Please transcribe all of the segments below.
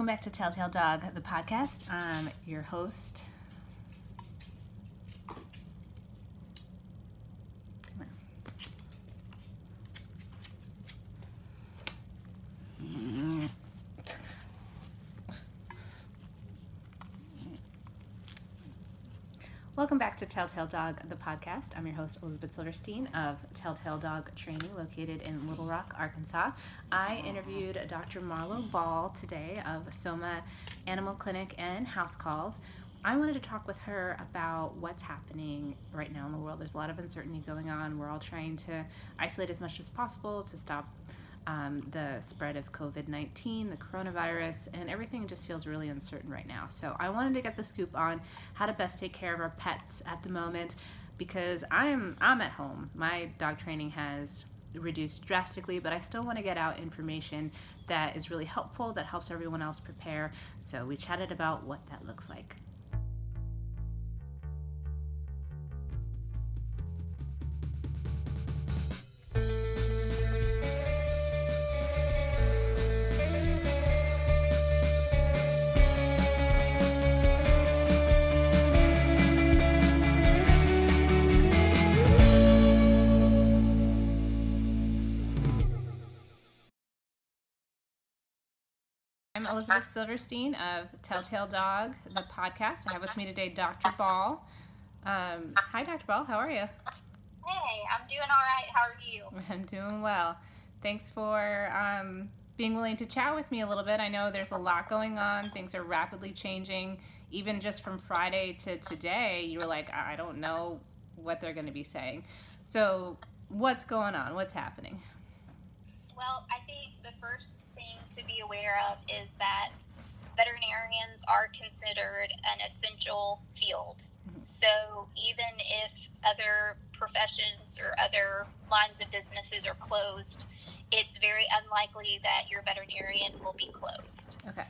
Welcome back to Telltale Dog, the podcast. I'm your host. Welcome back to Telltale Dog, the podcast. I'm your host, Elizabeth Silverstein of Telltale Dog Training, located in Little Rock, Arkansas. I interviewed Dr. Marlo Ball today of Soma Animal Clinic and House Calls. I wanted to talk with her about what's happening right now in the world. There's a lot of uncertainty going on. We're all trying to isolate as much as possible to stop um, the spread of COVID 19, the coronavirus, and everything just feels really uncertain right now. So I wanted to get the scoop on how to best take care of our pets at the moment because I'm I'm at home. My dog training has reduced drastically, but I still want to get out information that is really helpful that helps everyone else prepare. So we chatted about what that looks like. Elizabeth Silverstein of Telltale Dog, the podcast. I have with me today Dr. Ball. Um, hi, Dr. Ball. How are you? Hey, I'm doing all right. How are you? I'm doing well. Thanks for um, being willing to chat with me a little bit. I know there's a lot going on. Things are rapidly changing. Even just from Friday to today, you were like, I don't know what they're going to be saying. So, what's going on? What's happening? Well, I think the first to be aware of is that veterinarians are considered an essential field. Mm-hmm. So even if other professions or other lines of businesses are closed, it's very unlikely that your veterinarian will be closed. Okay.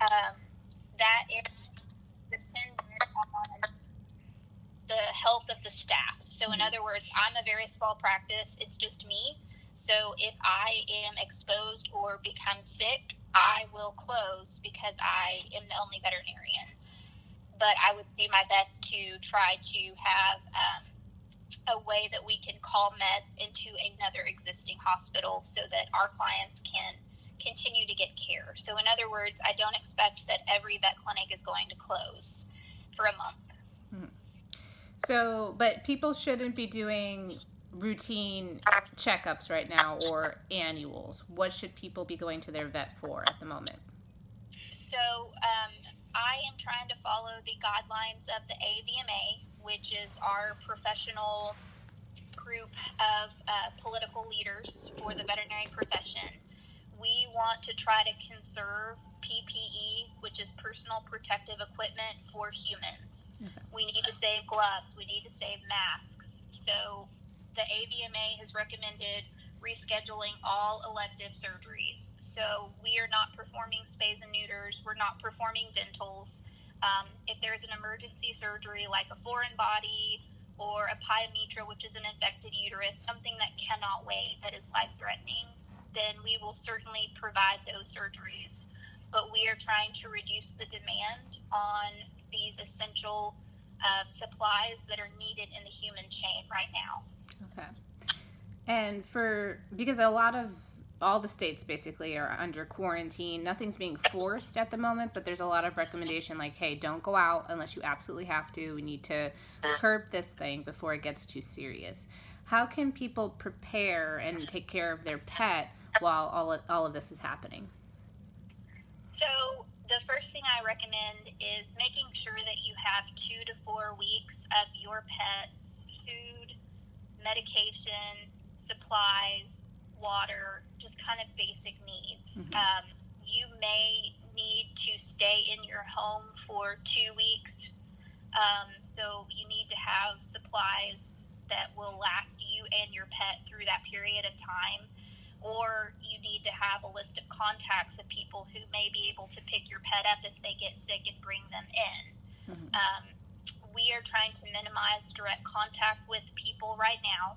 Um, that is dependent on the health of the staff. So, in mm-hmm. other words, I'm a very small practice, it's just me. So if I am exposed or become sick, I will close because I am the only veterinarian. But I would do my best to try to have um, a way that we can call meds into another existing hospital so that our clients can continue to get care. So, in other words, I don't expect that every vet clinic is going to close for a month. Mm-hmm. So, but people shouldn't be doing routine checkups right now or annuals? What should people be going to their vet for at the moment? So, um, I am trying to follow the guidelines of the AVMA, which is our professional group of uh, political leaders for the veterinary profession. We want to try to conserve PPE, which is personal protective equipment for humans. Okay. We need to save gloves, we need to save masks. So, the AVMA has recommended rescheduling all elective surgeries. So we are not performing spays and neuters, we're not performing dentals. Um, if there's an emergency surgery like a foreign body or a pyometra, which is an infected uterus, something that cannot wait, that is life threatening, then we will certainly provide those surgeries. But we are trying to reduce the demand on these essential uh, supplies that are needed in the human chain right now. Okay. And for because a lot of all the states basically are under quarantine. Nothing's being forced at the moment, but there's a lot of recommendation like, hey, don't go out unless you absolutely have to. We need to curb this thing before it gets too serious. How can people prepare and take care of their pet while all of, all of this is happening? So, the first thing I recommend is making sure that you have two to four weeks of your pet's food, medication, supplies, water, just kind of basic needs. Mm-hmm. Um, you may need to stay in your home for two weeks. Um, so you need to have supplies that will last you and your pet through that period of time. Or you need to have a list of contacts of people who may be able to pick your pet up if they get sick and bring them in. Mm-hmm. Um, we are trying to minimize direct contact with people right now.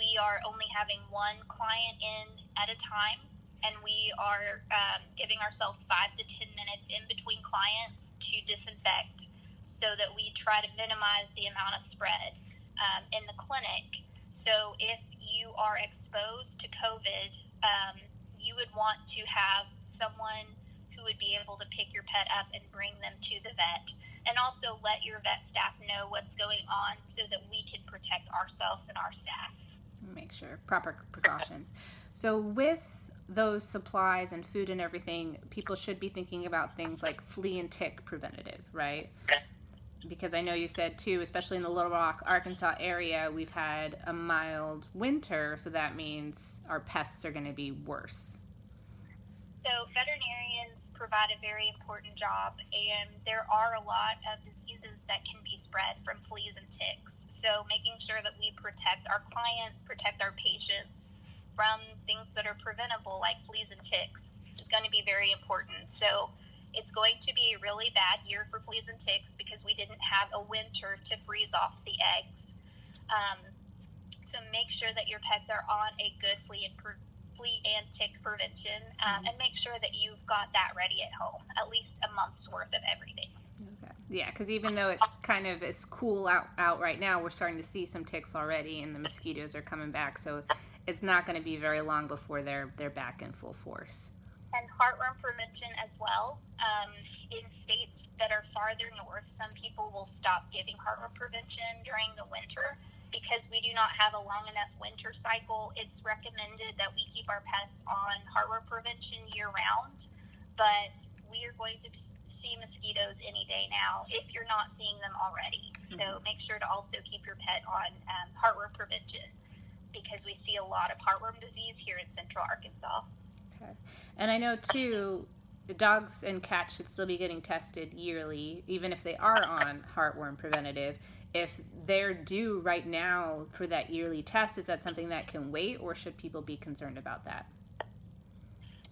We are only having one client in at a time. and we are um, giving ourselves five to 10 minutes in between clients to disinfect so that we try to minimize the amount of spread um, in the clinic. So if you are exposed to COVID, um, you would want to have someone who would be able to pick your pet up and bring them to the vet and also let your vet staff know what's going on so that we can protect ourselves and our staff. Make sure proper precautions. So with those supplies and food and everything, people should be thinking about things like flea and tick preventative, right? Because I know you said too, especially in the Little Rock, Arkansas area, we've had a mild winter, so that means our pests are going to be worse. So, veterinarians provide a very important job, and there are a lot of diseases that can be spread from fleas and ticks. So, making sure that we protect our clients, protect our patients from things that are preventable, like fleas and ticks, is going to be very important. So, it's going to be a really bad year for fleas and ticks because we didn't have a winter to freeze off the eggs. Um, so, make sure that your pets are on a good flea and flea and tick prevention, um, and make sure that you've got that ready at home, at least a month's worth of everything. Okay. Yeah, because even though it's kind of it's cool out out right now, we're starting to see some ticks already, and the mosquitoes are coming back. So it's not going to be very long before they're they're back in full force. And heartworm prevention as well. Um, in states that are farther north, some people will stop giving heartworm prevention during the winter because we do not have a long enough winter cycle, it's recommended that we keep our pets on heartworm prevention year round. But we are going to see mosquitoes any day now if you're not seeing them already. So mm-hmm. make sure to also keep your pet on um, heartworm prevention because we see a lot of heartworm disease here in central Arkansas. Okay. And I know too, dogs and cats should still be getting tested yearly, even if they are on heartworm preventative if they're due right now for that yearly test, is that something that can wait, or should people be concerned about that?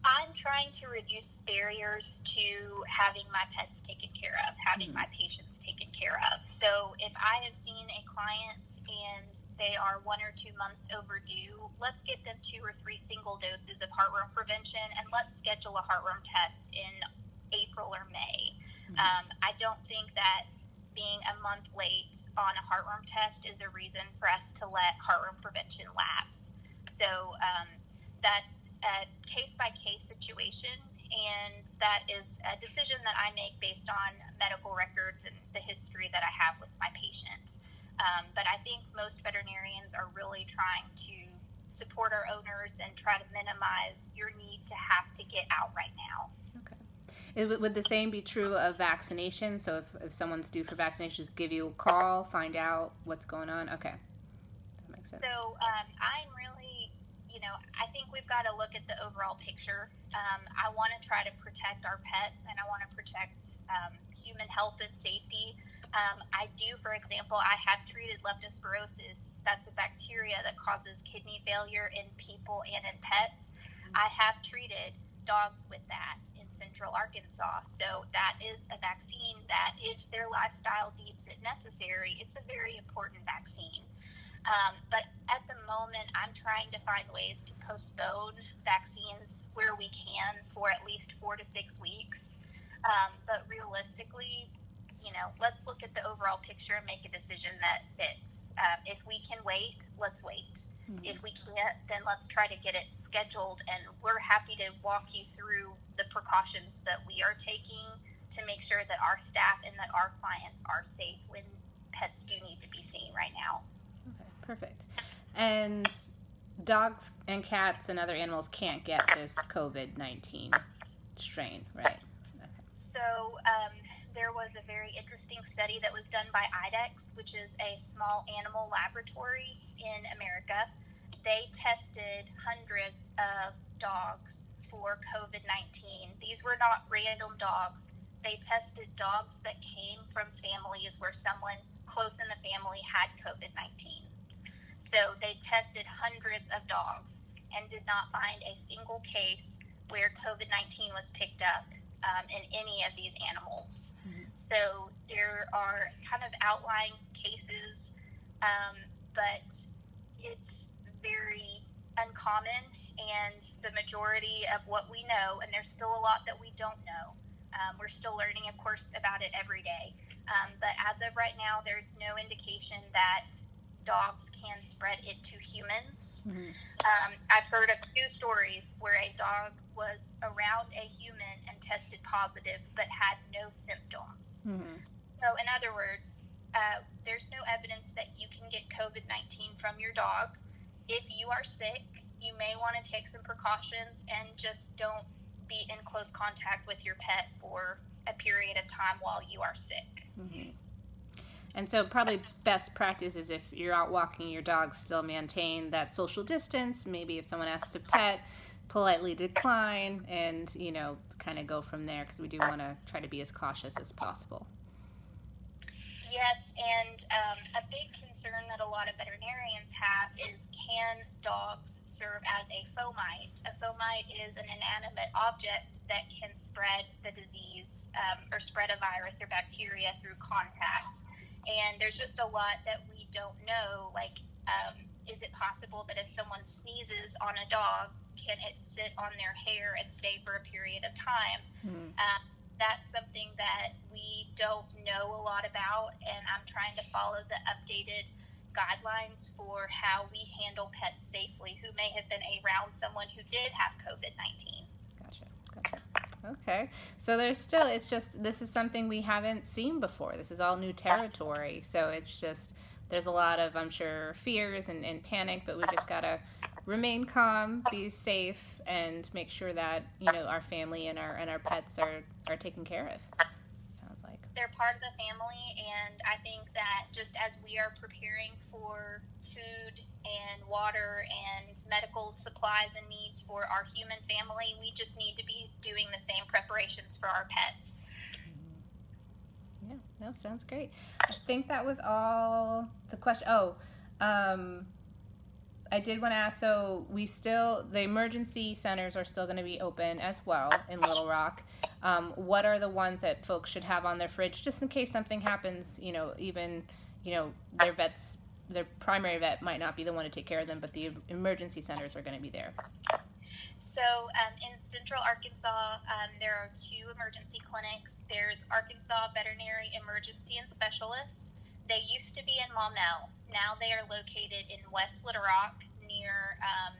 I'm trying to reduce barriers to having my pets taken care of, having mm-hmm. my patients taken care of. So if I have seen a client and they are one or two months overdue, let's get them two or three single doses of heartworm prevention and let's schedule a heartworm test in April or May. Mm-hmm. Um, I don't think that being a month late on a heartworm test is a reason for us to let heartworm prevention lapse. So um, that's a case by case situation, and that is a decision that I make based on medical records and the history that I have with my patients. Um, but I think most veterinarians are really trying to support our owners and try to minimize your need to have to get out right now. Would the same be true of vaccination? So if, if someone's due for vaccinations, give you a call, find out what's going on. Okay, that makes sense. So um, I'm really, you know, I think we've got to look at the overall picture. Um, I want to try to protect our pets, and I want to protect um, human health and safety. Um, I do, for example, I have treated leptospirosis. That's a bacteria that causes kidney failure in people and in pets. Mm-hmm. I have treated dogs with that in central Arkansas. So that is a vaccine that, if their lifestyle deems it necessary, it's a very important vaccine. Um, but at the moment, I'm trying to find ways to postpone vaccines where we can for at least four to six weeks. Um, but realistically, you know, let's look at the overall picture and make a decision that fits. Um, if we can wait, let's wait. Mm-hmm. If we can't, then let's try to get it scheduled. And we're happy to walk you through the precautions that we are taking to make sure that our staff and that our clients are safe when pets do need to be seen right now. Okay, perfect. And dogs and cats and other animals can't get this COVID 19 strain, right? Okay. So, um, there was a very interesting study that was done by IDEXX, which is a small animal laboratory in America. They tested hundreds of dogs for COVID 19. These were not random dogs. They tested dogs that came from families where someone close in the family had COVID 19. So they tested hundreds of dogs and did not find a single case where COVID 19 was picked up um, in any of these animals. Mm-hmm. So there are kind of outlying cases, um, but it's very uncommon and the majority of what we know, and there's still a lot that we don't know. Um, we're still learning, of course, about it every day. Um, but as of right now, there's no indication that dogs can spread it to humans. Mm-hmm. Um, I've heard a few stories where a dog was around a human and tested positive but had no symptoms. Mm-hmm. So, in other words, uh, there's no evidence that you can get COVID 19 from your dog. If you are sick, you may want to take some precautions and just don't be in close contact with your pet for a period of time while you are sick. Mm-hmm. And so, probably best practice is if you're out walking your dog, still maintain that social distance. Maybe if someone asks to pet, politely decline, and you know, kind of go from there because we do want to try to be as cautious as possible. Yes, and um, a big concern that a lot of veterinarians have is can dogs serve as a fomite? A fomite is an inanimate object that can spread the disease um, or spread a virus or bacteria through contact and there's just a lot that we don't know. Like, um, is it possible that if someone sneezes on a dog, can it sit on their hair and stay for a period of time? Mm-hmm. Um, that's something that we don't know a lot about, and I'm trying to follow the updated guidelines for how we handle pets safely who may have been around someone who did have COVID 19. Gotcha. Gotcha. Okay. So there's still, it's just, this is something we haven't seen before. This is all new territory. So it's just, there's a lot of, I'm sure, fears and, and panic, but we just got to remain calm, be safe, and make sure that, you know, our family and our, and our pets are, are taken care of. Sounds like. They're part of the family, and I think that just as we are preparing for food and water and medical supplies and needs for our human family. We just need to be doing the same preparations for our pets. Yeah, no, sounds great. I think that was all the question. Oh, um, I did want to ask. So we still the emergency centers are still going to be open as well in Little Rock. Um, what are the ones that folks should have on their fridge just in case something happens? You know, even you know their vets their primary vet might not be the one to take care of them, but the emergency centers are going to be there. So um, in Central Arkansas, um, there are two emergency clinics. There's Arkansas Veterinary Emergency and Specialists. They used to be in Maumelle. Now they are located in West Little Rock near um,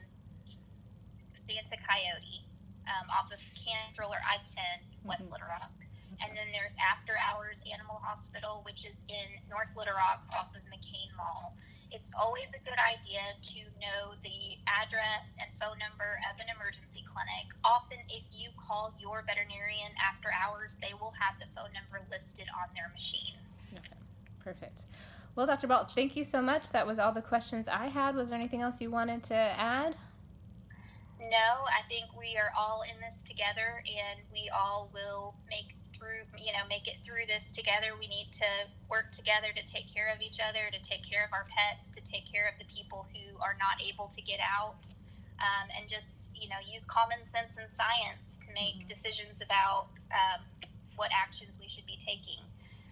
Santo Coyote, um, off of Cantrell or I-10, West mm-hmm. Little Rock. And then there's After Hours Animal Hospital, which is in North Little Rock off of McCain Mall. It's always a good idea to know the address and phone number of an emergency clinic. Often, if you call your veterinarian after hours, they will have the phone number listed on their machine. Okay, perfect. Well, Dr. Ball, thank you so much. That was all the questions I had. Was there anything else you wanted to add? No, I think we are all in this together and we all will make through you know make it through this together we need to work together to take care of each other to take care of our pets to take care of the people who are not able to get out um, and just you know use common sense and science to make mm-hmm. decisions about um, what actions we should be taking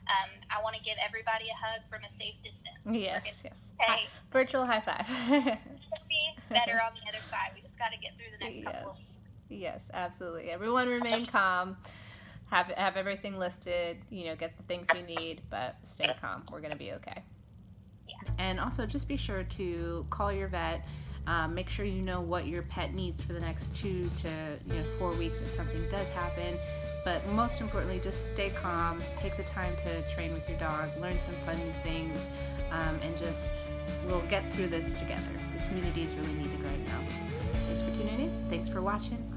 um, I want to give everybody a hug from a safe distance. Yes, yes. Hey, virtual high five. be better on the other side. We just got to get through the next yes. couple. Yes, absolutely. Everyone remain calm have have everything listed. You know, get the things you need, but stay calm. We're gonna be okay. Yeah. And also, just be sure to call your vet. Um, make sure you know what your pet needs for the next two to you know four weeks if something does happen. But most importantly, just stay calm. Take the time to train with your dog. Learn some fun new things, um, and just we'll get through this together. The community is really needed right now. Thanks for tuning in. Thanks for watching.